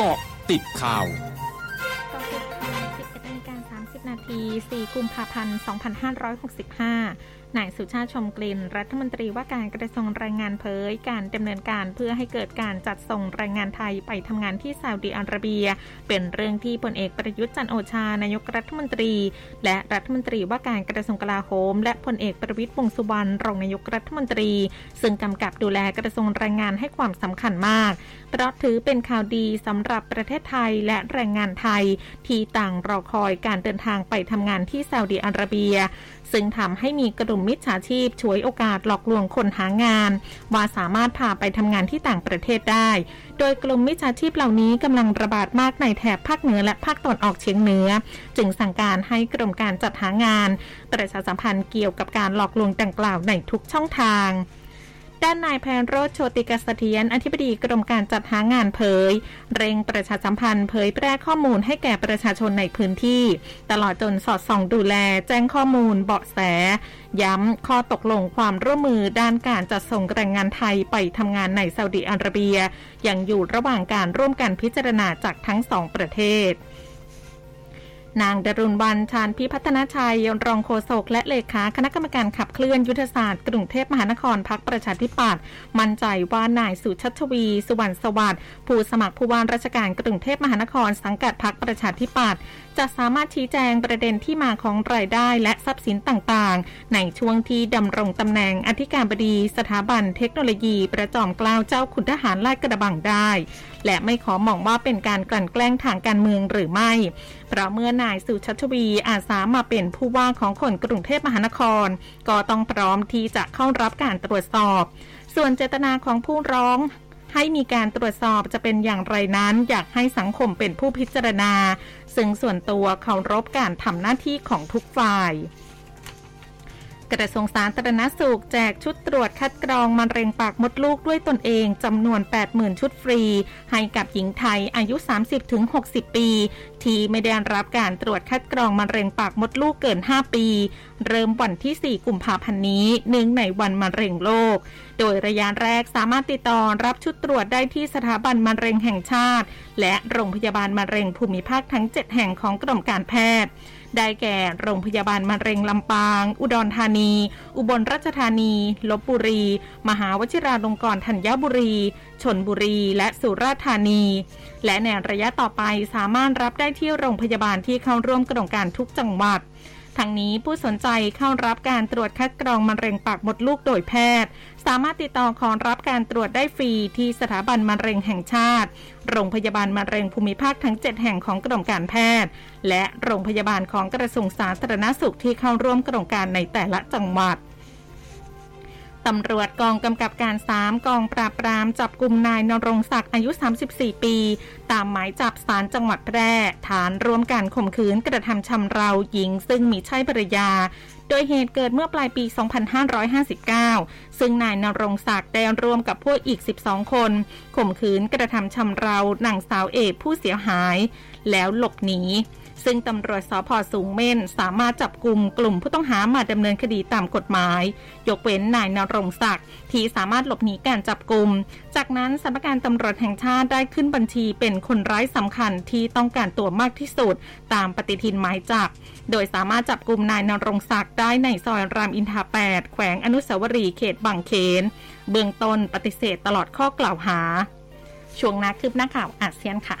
เกาะติดข่าวกาะติดข่าว11นาฬิกา30 นาที 4 กุมภาพันธ์ 2565นายสุชาติชมกลิ่น รัฐมนตรีว่าการกระทรวงแรงงานเผย การดำเนินการเพื่อให้เกิดการจัดส่งแรงงานไทยไปทำงานที่ซาอุดิอาระเบีย เป็นเรื่องที่พลเอกประยุทธ์จันโอชานายกรัฐมนตรี และรัฐมนตรีว่าการกระทรวงกลาโหม และพลเอกประวิตรวงสุวรรณรองนายกรัฐมนตรี ซึ่งกำกับดูแลกระทรวงแรงงานให้ความสำคัญมาก เพราะถือเป็นข่าวดีสำหรับประเทศไทยและแรงงานไทย ที่ต่างรอคอยการเดินทางไปทำงานที่ซาอุดิอาระเบีย ซึ่งทำให้มีกลุ่มมิจฉาชีพฉวยโอกาสหลอกลวงคนหางาน ว่าสามารถพาไปทำงานที่ต่างประเทศได้ โดยกลุ่มมิจฉาชีพเหล่านี้กำลังระบาดมากในแถบภาคเหนือและภาคตะวันออกเฉียงเหนือ จึงสั่งการให้กรมการจัดหางาน ประชาสัมพันธ์เกี่ยวกับการหลอกลวงดังกล่าวในทุกช่องทาง ด้านนายแพนโรธโชติกสเทียน อธิบดีกรมการจัดหางานเผย เร่งประชาสัมพันธ์เผยแพร่ข้อมูลให้แก่ประชาชนในพื้นที่ ตลอดจนสอดส่องดูแล แจ้งข้อมูลเบาะแส ย้ำข้อตกลงความร่วมมือด้านการจัดส่งแรงงานไทยไปทำงานในซาอุดิอาระเบียยังอยู่ระหว่างการร่วมกันพิจารณาจากทั้งสองประเทศ นางดรุณวันชาญพิพัฒนาชัยรองโฆษกและเลขาคณะกรรมการขับเคลื่อนยุทธศาสตร์กรุงเทพมหานครพักประชาธิปัตย์มั่นใจว่านายสุชัชวี สุวรรณสวัสดิ์ผู้สมัครผู้ว่าราชการกรุงเทพมหานครสังกัดพักประชาธิปัตย์จะสามารถชี้แจงประเด็นที่มาของรายได้และทรัพย์สินต่างๆ ในช่วงที่ดำรงตำแหน่งอธิการบดีสถาบันเทคโนโลยีประจอมเกล้าเจ้าขุนทหารลาดกระบังได้ และไม่ขอมองว่าเป็นการกลั่นแกล้งทางการเมืองหรือไม่ เพราะเมื่อนาายสุชัชวีอาสามาเป็นผู้ว่าของคนกรุงเทพมหานคร ก็ต้องพร้อมที่จะเข้ารับการตรวจสอบ ส่วนเจตนาของผู้ร้องให้มีการตรวจสอบจะเป็นอย่างไรนั้น อยากให้สังคมเป็นผู้พิจารณา ซึ่งส่วนตัวเคารพการทำหน้าที่ของทุกฝ่าย กระทรวงสาธารณสุขแจกชุดตรวจคัดกรองมะเร็งปากมดลูกด้วยตนเองจำนวน 80,000 ชุดฟรี ให้กับหญิงไทยอายุ 30-60 ปี ที่ไม่ได้รับการตรวจคัดกรองมะเร็งปากมดลูกเกิน 5 ปี เริ่มวันที่ 4 กุมภาพันธ์นี้เนื่องในวันมะเร็งโลก โดยระยะแรกสามารถติดต่อรับชุดตรวจได้ที่สถาบันมะเร็งแห่งชาติ และโรงพยาบาลมะเร็งภูมิภาคทั้ง 7 แห่งของกรมการแพทย์ ได้แก่โรงพยาบาลมะเร็งลำปาง อุดรธานี อุบลราชธานี ลบบุรี มหาวชิราลงกรณ์ธัญบุรี ชนบุรี และสุราษฎร์ธานี และในระยะต่อไปสามารถรับได้ที่โรงพยาบาลที่เข้าร่วมโครงการทุกจังหวัด ทั้งนี้ผู้สนใจเข้ารับการตรวจคัดกรองมะเร็งปากมดลูกโดยแพทย์ สามารถติดต่อขอรับการตรวจได้ฟรีที่สถาบันมะเร็งแห่งชาติ โรงพยาบาลมะเร็งภูมิภาคทั้ง 7 แห่งของกรมการแพทย์ และโรงพยาบาลของกระทรวงสาธารณสุขที่เข้าร่วมโครงการในแต่ละจังหวัด ตำรวจกองกำกับการ 3 กองปราบปรามจับกลุ่มนายนรงศักดิ์อายุ 34 ปี ตามหมายจับสารจังหวัดแพร่ ฐานร่วมกันข่มขืนกระทำชำเราหญิงซึ่งมีใช่ภรรยา โดยเหตุเกิดเมื่อปลายปี 2559 ซึ่งนายนรงศักดิ์ได้ร่วมกับพวกอีก 12 คน ข่มขืนกระทำชำเรานางสาวเอกผู้เสียหาย แล้วหลบหนีซึ่งตำรวจสพสูงเม่นสามารถจับกลุ่มกลุ่มผู้ต้องหามาดำเนินคดีตามกฎหมาย ยกเว้นนายนรงศักดิ์ที่สามารถหลบหนีการจับกลุ่ม จากนั้นสำนักงานตำรวจแห่งชาติได้ขึ้นบัญชีเป็นคนร้ายสำคัญที่ต้องการตัวมากที่สุด ตามปฏิทินหมายจับ โดยสามารถจับกลุ่มนายนรงศักดิ์ได้ในซอยรามอินทรา8 แขวงอนุสาวรีย์เขตบางเขน เบื้องต้นปฏิเสธตลอดข้อกล่าวหา ช่วงนาคืบหน้าข่าวอาเซียนค่ะ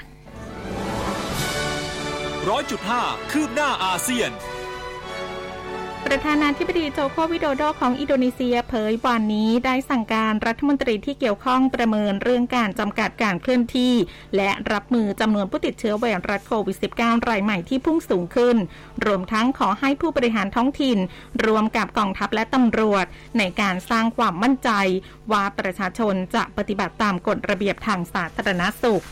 ร้อยจุดห้าคืบหน้าอาเซียน ประธานาธิบดีโจโควิโดโดของอินโดนีเซียเผยวันนี้ได้สั่งการรัฐมนตรีที่เกี่ยวข้องประเมินเรื่องการจำกัดการเคลื่อนที่ และรับมือจำนวนผู้ติดเชื้อไวรัสโควิด -19 รายใหม่ที่พุ่งสูงขึ้น รวมทั้งขอให้ผู้บริหารท้องถิ่น รวมกับกองทัพและตำรวจ ในการสร้างความมั่นใจ ว่าประชาชนจะปฏิบัติตามกฎระเบียบทางสาธารณสุข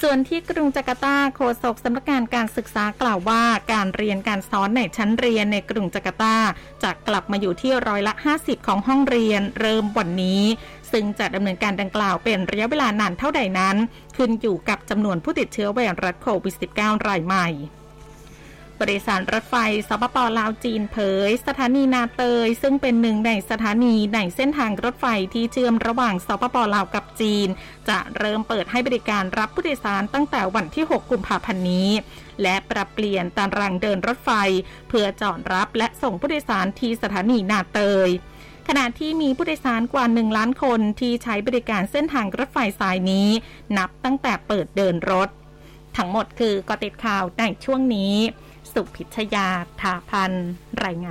ส่วนที่กรุงจาการ์ตาโฆษกสำนักงานการศึกษากล่าวว่า การเรียนการสอนในชั้นเรียนในกรุงจาการ์ตาจะกลับมาอยู่ที่ร้อยละ 50 ของห้องเรียนเริ่มวันนี้ ซึ่งจะดำเนินการดังกล่าวเป็นระยะเวลานานเท่าใดนั้น ขึ้นอยู่กับจำนวนผู้ติดเชื้อไวรัสโควิด -19 รายใหม่ บริษัทรถไฟสปปลาวจีนเผย สถานีนาเตย ซึ่งเป็นหนึ่งในสถานีในเส้นทางรถไฟที่เชื่อมระหว่างสปปลาวกับจีน จะเริ่มเปิดให้บริการรับผู้โดยสารตั้งแต่วันที่ 6 กุมภาพันธ์นี้ และปรับเปลี่ยนตารางเดินรถไฟ เพื่อจอดรับและส่งผู้โดยสารที่สถานีนาเตยขณะที่มีผู้โดยสารกว่า 1 ล้านคนที่ใช้บริการเส้นทางรถไฟสายนี้ นับตั้งแต่เปิดเดินรถ ทั้งหมดคือกติดข่าวในช่วงนี้ สุพิชยาทาพันรายงาน